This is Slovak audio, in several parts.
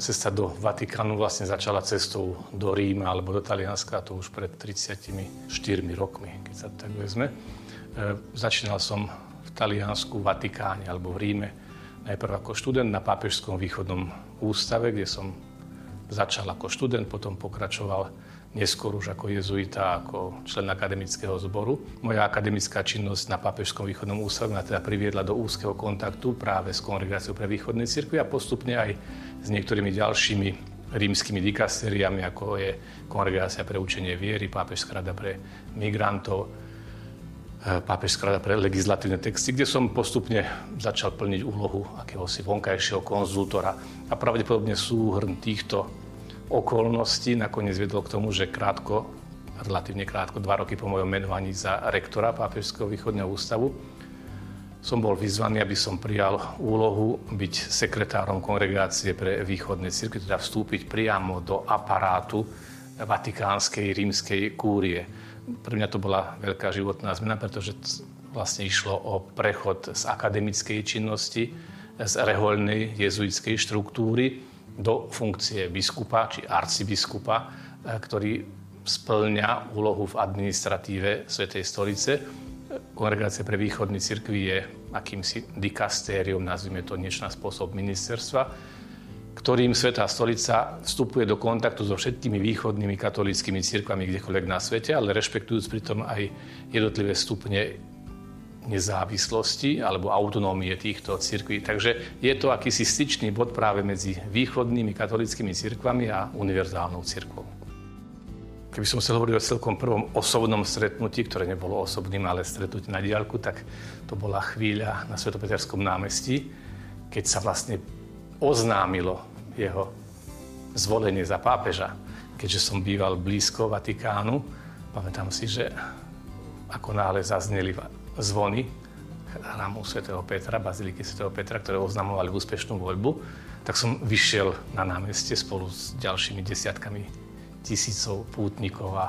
cesta do Vatikánu vlastne začala cestou do Ríma alebo do Talianska, to už pred 34 rokmi, keď sa tak vezme. E, začínal som v Taliansku, Vatikáne alebo v Ríme, najprv ako študent na Pápežskom východnom ústave, kde som začal ako študent, potom pokračoval neskôr už ako jezuita, ako člen akademického zboru. Moja akademická činnosť na Pápežskom východnom ústave ma teda priviedla do úzkeho kontaktu práve s Kongregáciou pre východné cirkvi a postupne aj s niektorými ďalšími rímskymi dikasteriami, ako je Kongregácia pre učenie viery, Pápežská rada pre migrantov, eh, Pápežská rada pre legislatívne texty, kde som postupne začal plniť úlohu akéhosi vonkajšieho konzultora. A pravdepodobne súhrn týchto okolností nakoniec viedlo k tomu, že krátko, relatívne krátko, dva roky po mojom menovaní za rektora Pápežského východného ústavu, som bol vyzvaný, aby som prijal úlohu byť sekretárom kongregácie pre východné cirkvi, teda vstúpiť priamo do aparátu vatikánskej rímskej kúrie. Pre mňa to bola veľká životná zmena, pretože vlastne išlo o prechod z akademickej činnosti, z rehoľnej jezuitskej štruktúry do funkcie biskupa či arcibiskupa, e, ktorý splňa úlohu v administratíve Svetej stolice. Kongregácia pre východný cirkvi je akýmsi dikastérium, nazvime to niečo na spôsob ministerstva, ktorým Svetá stolica vstupuje do kontaktu so všetkými východnými katolíckými cirkvami kdekoľvek na svete, ale rešpektujúc pritom aj jednotlivé stupne nezávislosti alebo autonómie týchto cirkví. Takže je to akýsi styčný bod práve medzi východnými katolickými cirkvami a univerzálnou cirkvou. Keby som chcel hovoriť o celkom prvom osobnom stretnutí, ktoré nebolo osobným, ale stretnutie na diálku, tak to bola chvíľa na Svetopeterskom námestí, keď sa vlastne oznámilo jeho zvolenie za pápeža. Keďže som býval blízko Vatikánu, pamätám si, že ako náhle zazneli zvony chrámu svätého Petra, baziliky svätého Petra, ktoré oznamovali úspešnú voľbu, tak som vyšiel na námestie spolu s ďalšími desiatkami tisícov pútnikov a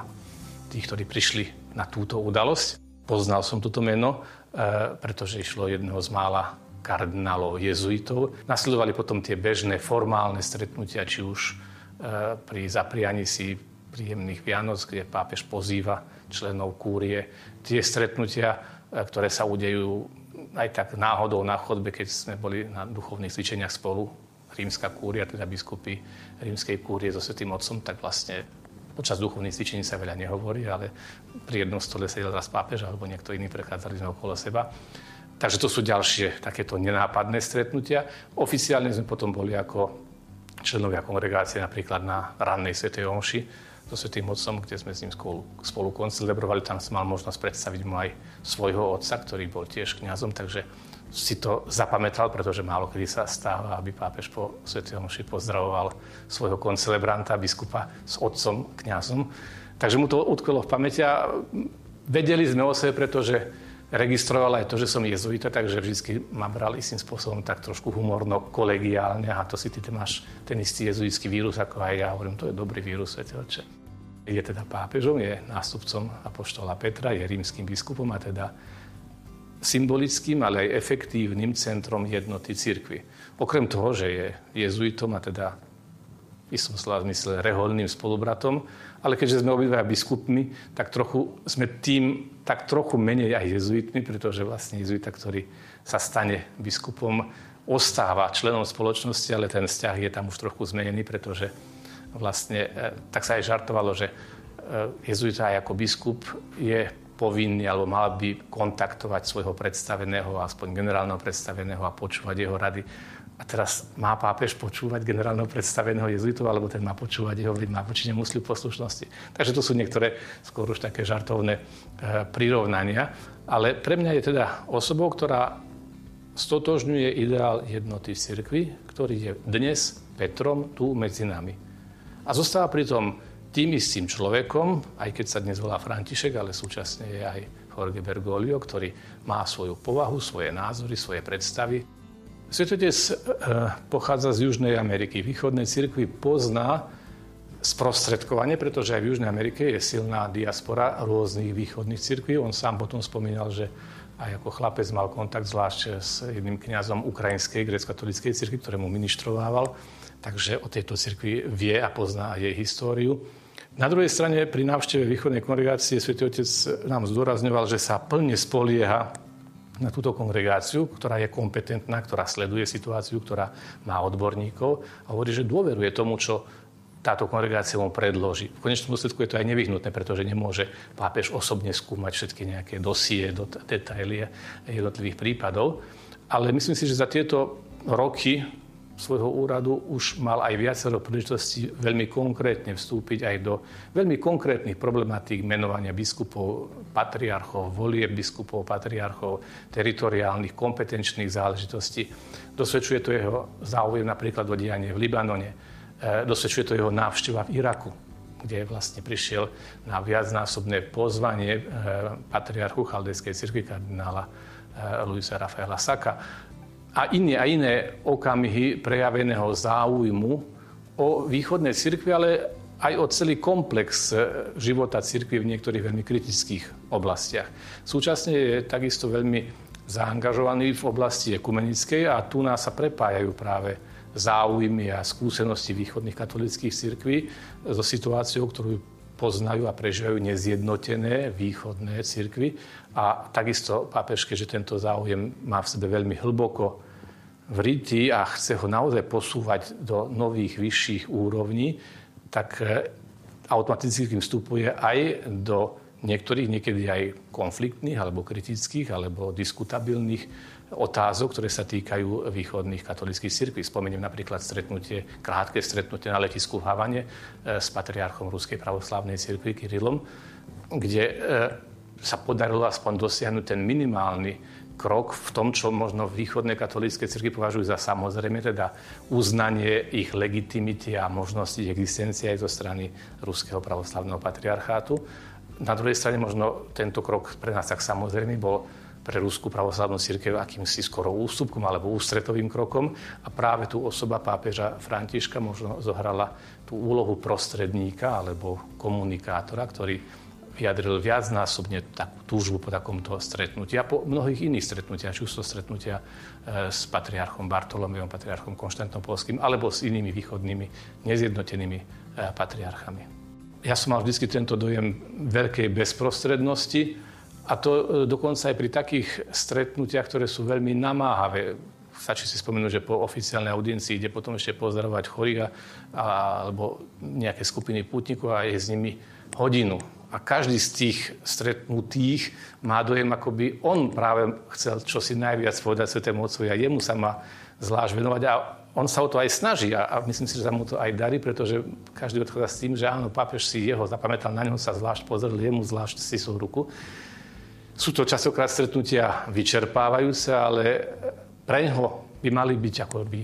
tých, ktorí prišli na túto udalosť. Poznal som toto meno, e, pretože išlo jedného z mála kardinálov jezuitov. Nasledovali potom tie bežné formálne stretnutia, či už e, pri zaprianí si príjemných Vianoc, kde pápež pozýva členov kúrie. Tie stretnutia ktoré sa udejú aj tak náhodou na chodbe, keď sme boli na duchovných cvičeniach spolu, rímska kúria, teda biskupy rímskej kúrie so Svetým Otcom, tak vlastne počas duchovných cvičení sa veľa nehovorí, ale pri jednom stole sedel raz pápež alebo niekto iný prechádzali sme okolo seba. Takže to sú ďalšie takéto nenápadné stretnutia. Oficiálne sme potom boli ako členovia kongregácie napríklad na rannej Svetej Omši, so Svetým Otcom, kde sme s ním spolu, spolu koncelebrovali. Tam som mal možnosť predstaviť mu aj svojho otca, ktorý bol tiež kňazom, takže si to zapamätal, pretože málo kedy sa stáva, aby pápež po Svetej Omši pozdravoval svojho koncelebranta, biskupa s otcom, kňazom. Takže mu to utkvelo v pamäti a vedeli sme o sebe, pretože registroval aj to, že som jezuita, takže vždy ma bral istým spôsobom tak trošku humorno, kolegiálne a to si ty máš ten istý jezuitský vírus ako aj ja. Hovorím, to je dobrý vírus, svetelče. Je teda pápežom, je nástupcom apoštola Petra, je rímským biskupom a teda symbolickým, ale aj efektívnym centrom jednoty cirkvy. Okrem toho, že je jezuitom a teda v istom slova zmysle reholným spolubratom, ale keďže sme obidvaja biskupmi, tak trochu sme tým tak trochu menej aj jezuitmi, pretože vlastne jezuita, ktorý sa stane biskupom, ostáva členom spoločnosti, ale ten vzťah je tam už trochu zmenený, pretože vlastne, e, tak sa aj žartovalo, že e, jezuita aj ako biskup je povinný alebo mal by kontaktovať svojho predstaveného, aspoň generálneho predstaveného a počúvať jeho rady. A teraz má pápež počúvať generálneho predstaveného jezuitov, alebo ten má počúvať jeho, má voči nemu poslušnosti. Takže to sú niektoré skôr už také žartovné e, prirovnania. Ale pre mňa je teda osobou, ktorá stotožňuje ideál jednoty cirkvi, ktorý je dnes Petrom tu medzi nami. A zostáva pritom tým istým človekom, aj keď sa dnes volá František, ale súčasne je aj Jorge Bergoglio, ktorý má svoju povahu, svoje názory, svoje predstavy. Svetotec e, pochádza z Južnej Ameriky. Východnej cirkvi pozná sprostredkovanie, pretože aj v Južnej Amerike je silná diaspora rôznych východných cirkví. On sám potom spomínal, že aj ako chlapec mal kontakt zvlášť s jedným kňazom ukrajinskej grecko-katolíckej cirkvi, ktorému ministrovával takže o tejto cirkvi vie a pozná jej históriu. Na druhej strane pri návšteve východnej kongregácie svätý Otec nám zdôrazňoval, že sa plne spolieha na túto kongregáciu, ktorá je kompetentná, ktorá sleduje situáciu, ktorá má odborníkov a hovorí, že dôveruje tomu, čo táto kongregácia mu predloží. V konečnom dôsledku je to aj nevyhnutné, pretože nemôže pápež osobne skúmať všetky nejaké dosie, detaily jednotlivých prípadov. Ale myslím si, že za tieto roky svojho úradu už mal aj viacero príležitostí veľmi konkrétne vstúpiť aj do veľmi konkrétnych problematík menovania biskupov, patriarchov, volie biskupov, patriarchov, teritoriálnych, kompetenčných záležitostí. Dosvedčuje to jeho záujem napríklad o dianie v Libanone, e, dosvedčuje to jeho návšteva v Iraku, kde vlastne prišiel na viacnásobné pozvanie e, patriarchu chaldejskej cirkvi kardinála e, Luisa Rafaela Saka a iné a iné okamihy prejaveného záujmu o východnej cirkvi, ale aj o celý komplex e, života cirkvi v niektorých veľmi kritických oblastiach. Súčasne je takisto veľmi zaangažovaný v oblasti ekumenickej a tu nás sa prepájajú práve záujmy a skúsenosti východných katolických cirkví so situáciou, ktorú poznajú a prežívajú nezjednotené východné cirkvy. A takisto pápež, že tento záujem má v sebe veľmi hlboko vrytý a chce ho naozaj posúvať do nových, vyšších úrovní, tak e, automaticky vstupuje aj do niektorých niekedy aj konfliktných alebo kritických alebo diskutabilných otázok, ktoré sa týkajú východných katolických cirkví. Spomeniem napríklad stretnutie, krátke stretnutie na letisku v Havane e, s patriarchom Ruskej pravoslavnej cirkvi Kirilom, kde e, sa podarilo aspoň dosiahnuť ten minimálny krok v tom, čo možno východné katolícke cirkvi považujú za samozrejme, teda uznanie ich legitimity a možnosti existencie aj zo strany Ruského pravoslavného patriarchátu. Na druhej strane možno tento krok pre nás tak samozrejme bol pre Ruskú pravoslavnú církev akýmsi skoro ústupkom alebo ústretovým krokom a práve tu osoba pápeža Františka možno zohrala tú úlohu prostredníka alebo komunikátora, ktorý vyjadril viacnásobne takú túžbu po takomto stretnutí a po mnohých iných stretnutiach, či už to stretnutia e, s patriarchom Bartolomeom, patriarchom Konštantom Polským, alebo s inými východnými nezjednotenými e, patriarchami. Ja som mal vždy tento dojem veľkej bezprostrednosti, a to e, dokonca aj pri takých stretnutiach, ktoré sú veľmi namáhavé. Stačí si spomenúť, že po oficiálnej audiencii ide potom ešte pozdravovať chorých alebo nejaké skupiny putníkov a je s nimi hodinu. A každý z tých stretnutých má dojem, ako by on práve chcel čosi najviac povedať Svetému Otcovi a jemu sa má zvlášť venovať. A on sa o to aj snaží a, a myslím si, že sa mu to aj darí, pretože každý odchádza s tým, že áno, pápež si jeho zapamätal, na neho sa zvlášť pozrel, jemu zvlášť si sú ruku. Sú to časokrát stretnutia vyčerpávajúce, ale pre neho by mali byť ako by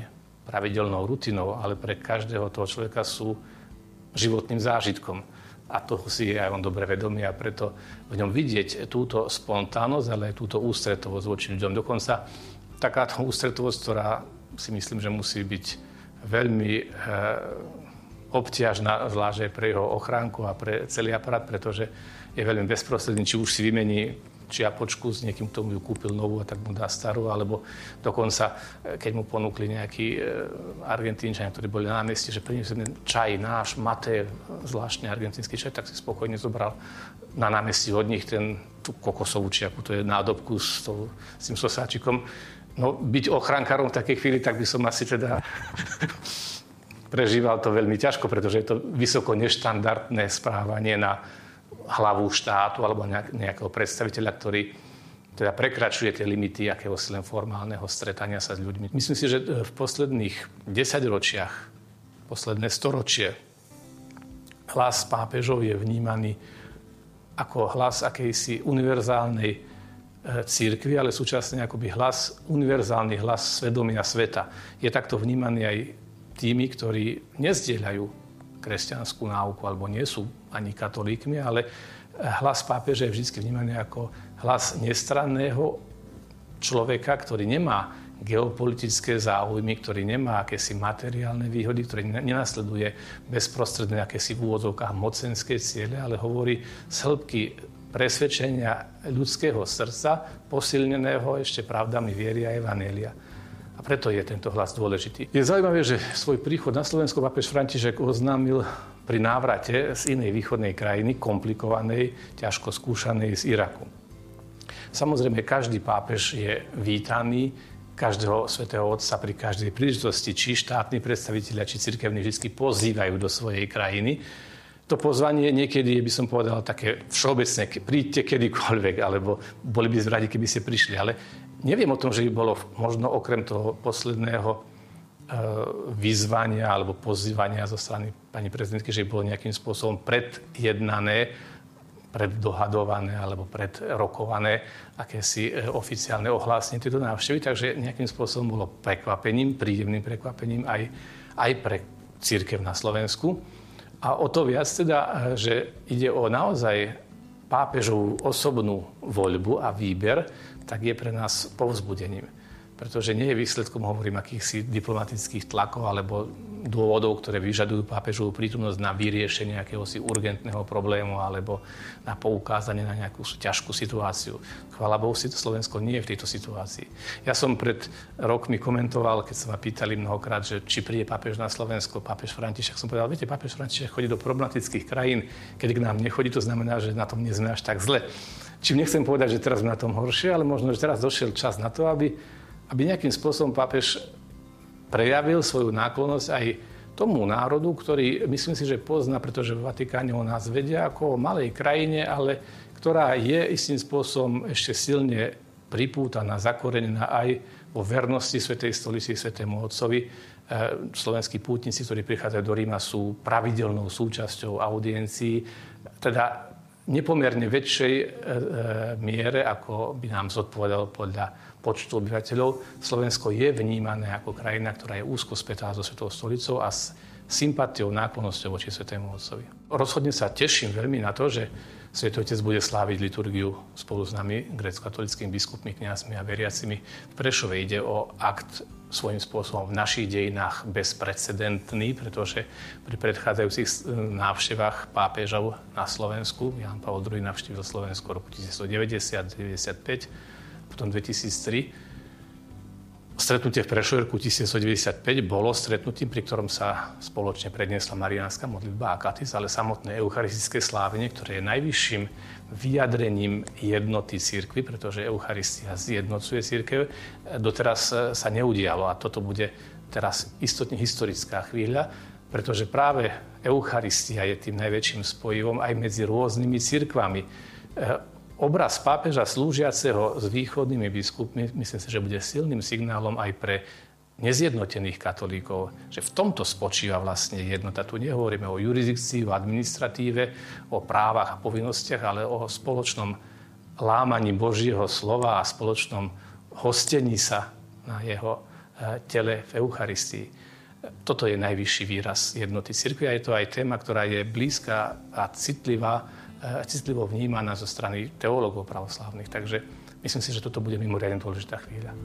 pravidelnou rutinou, ale pre každého toho človeka sú životným zážitkom. A toho si je aj on dobre vedomý a preto v ňom vidieť túto spontánnosť, ale aj túto ústretovosť voči ľuďom. Dokonca takáto ústretovosť, ktorá si myslím, že musí byť veľmi e, obťažná, zvlášť pre jeho ochránku a pre celý aparát, pretože je veľmi bezprostredný, či už si vymení čiapočku s niekým, kto mu ju kúpil novú a tak mu dá starú, alebo dokonca, e, keď mu ponúkli nejakí e, Argentínčania, ktorí boli na námestí, že priniesli čaj náš, maté, zvláštne argentínsky čaj, tak si spokojne zobral na námestí od nich ten, tú kokosovú čiapu, to je nádobku s, to, s tým sosáčikom. No, byť ochrankárom v takej chvíli, tak by som asi teda prežíval to veľmi ťažko, pretože je to vysoko neštandardné správanie na hlavu štátu alebo nejakého predstaviteľa, ktorý teda prekračuje tie limity akéhosi len formálneho stretania sa s ľuďmi. Myslím si, že v posledných desaťročiach, posledné storočie, hlas pápežov je vnímaný ako hlas akejsi univerzálnej e, církvy, ale súčasne akoby hlas, univerzálny hlas svedomia sveta. Je takto vnímaný aj tými, ktorí nezdieľajú kresťanskú náuku alebo nie sú ani katolíkmi, ale hlas pápeža je vždy vnímaný ako hlas nestranného človeka, ktorý nemá geopolitické záujmy, ktorý nemá akési materiálne výhody, ktorý nenasleduje bezprostredne akési v úvodzovkách mocenské ciele, ale hovorí z hĺbky presvedčenia ľudského srdca, posilneného ešte pravdami viery a evanelia. A preto je tento hlas dôležitý. Je zaujímavé, že svoj príchod na Slovensko pápež František oznámil pri návrate z inej východnej krajiny, komplikovanej, ťažko skúšanej z Iraku. Samozrejme, každý pápež je vítaný, každého svätého Otca pri každej príležitosti, či štátni predstavitelia, či cirkevní vždy pozývajú do svojej krajiny. To pozvanie niekedy, by som povedal, také všeobecné, príďte kedykoľvek, alebo boli by radi, keby ste prišli. Ale neviem o tom, že by bolo možno okrem toho posledného e, vyzvania alebo pozývania zo strany pani prezidentky, že by bolo nejakým spôsobom predjednané, preddohadované alebo predrokované akési e, oficiálne ohlásenie tejto návštevy. Takže nejakým spôsobom bolo prekvapením, príjemným prekvapením aj, aj pre církev na Slovensku. A o to viac teda, e, že ide o naozaj pápežovú osobnú voľbu a výber, tak je pre nás povzbudením. Pretože nie je výsledkom, hovorím, akýchsi diplomatických tlakov alebo dôvodov, ktoré vyžadujú pápežovú prítomnosť na vyriešenie akéhosi urgentného problému alebo na poukázanie na nejakú ťažkú situáciu. Chvála Bohu, si to Slovensko nie je v tejto situácii. Ja som pred rokmi komentoval, keď sa ma pýtali mnohokrát, že či príde pápež na Slovensko, pápež František, som povedal, viete, pápež František chodí do problematických krajín, keď k nám nechodí, to znamená, že na tom nie sme až tak zle. Čím nechcem povedať, že teraz sme na tom horšie, ale možno, že teraz došiel čas na to, aby, aby nejakým spôsobom pápež prejavil svoju náklonnosť aj tomu národu, ktorý myslím si, že pozná, pretože v Vatikáne o nás vedia ako o malej krajine, ale ktorá je istým spôsobom ešte silne pripútaná, zakorenená aj vo vernosti Svetej stolici, Svetému Otcovi. E, slovenskí pútnici, ktorí prichádzajú do Ríma, sú pravidelnou súčasťou audiencií. Teda nepomerne väčšej e, e, miere, ako by nám zodpovedal podľa počtu obyvateľov. Slovensko je vnímané ako krajina, ktorá je úzko spätá so Svetou stolicou a s sympatiou, náklonnosťou voči Svetému Otcovi. Rozhodne sa teším veľmi na to, že Svetý Otec bude sláviť liturgiu spolu s nami, grecko-katolickými biskupmi, kniazmi a veriacimi. V Prešove ide o akt svojím spôsobom v našich dejinách bezprecedentný, pretože pri predchádzajúcich návštevách pápežov na Slovensku, Jan Pavel II navštívil Slovensko roku 1990-95, potom 2003, Stretnutie v Prešove roku 1995 bolo stretnutím, pri ktorom sa spoločne predniesla mariánska modlitba a katis, ale samotné eucharistické slávenie, ktoré je najvyšším vyjadrením jednoty církvy, pretože Eucharistia zjednocuje církev, doteraz sa neudialo. A toto bude teraz istotne historická chvíľa, pretože práve Eucharistia je tým najväčším spojivom aj medzi rôznymi církvami obraz pápeža slúžiaceho s východnými biskupmi, myslím si, že bude silným signálom aj pre nezjednotených katolíkov, že v tomto spočíva vlastne jednota. Tu nehovoríme o jurisdikcii, o administratíve, o právach a povinnostiach, ale o spoločnom lámaní Božieho slova a spoločnom hostení sa na jeho e, tele v Eucharistii. Toto je najvyšší výraz jednoty cirkvi a je to aj téma, ktorá je blízka a citlivá E, citlivo vnímaná zo strany teológov pravoslávnych. Takže myslím si, že toto bude mimoriadne dôležitá chvíľa.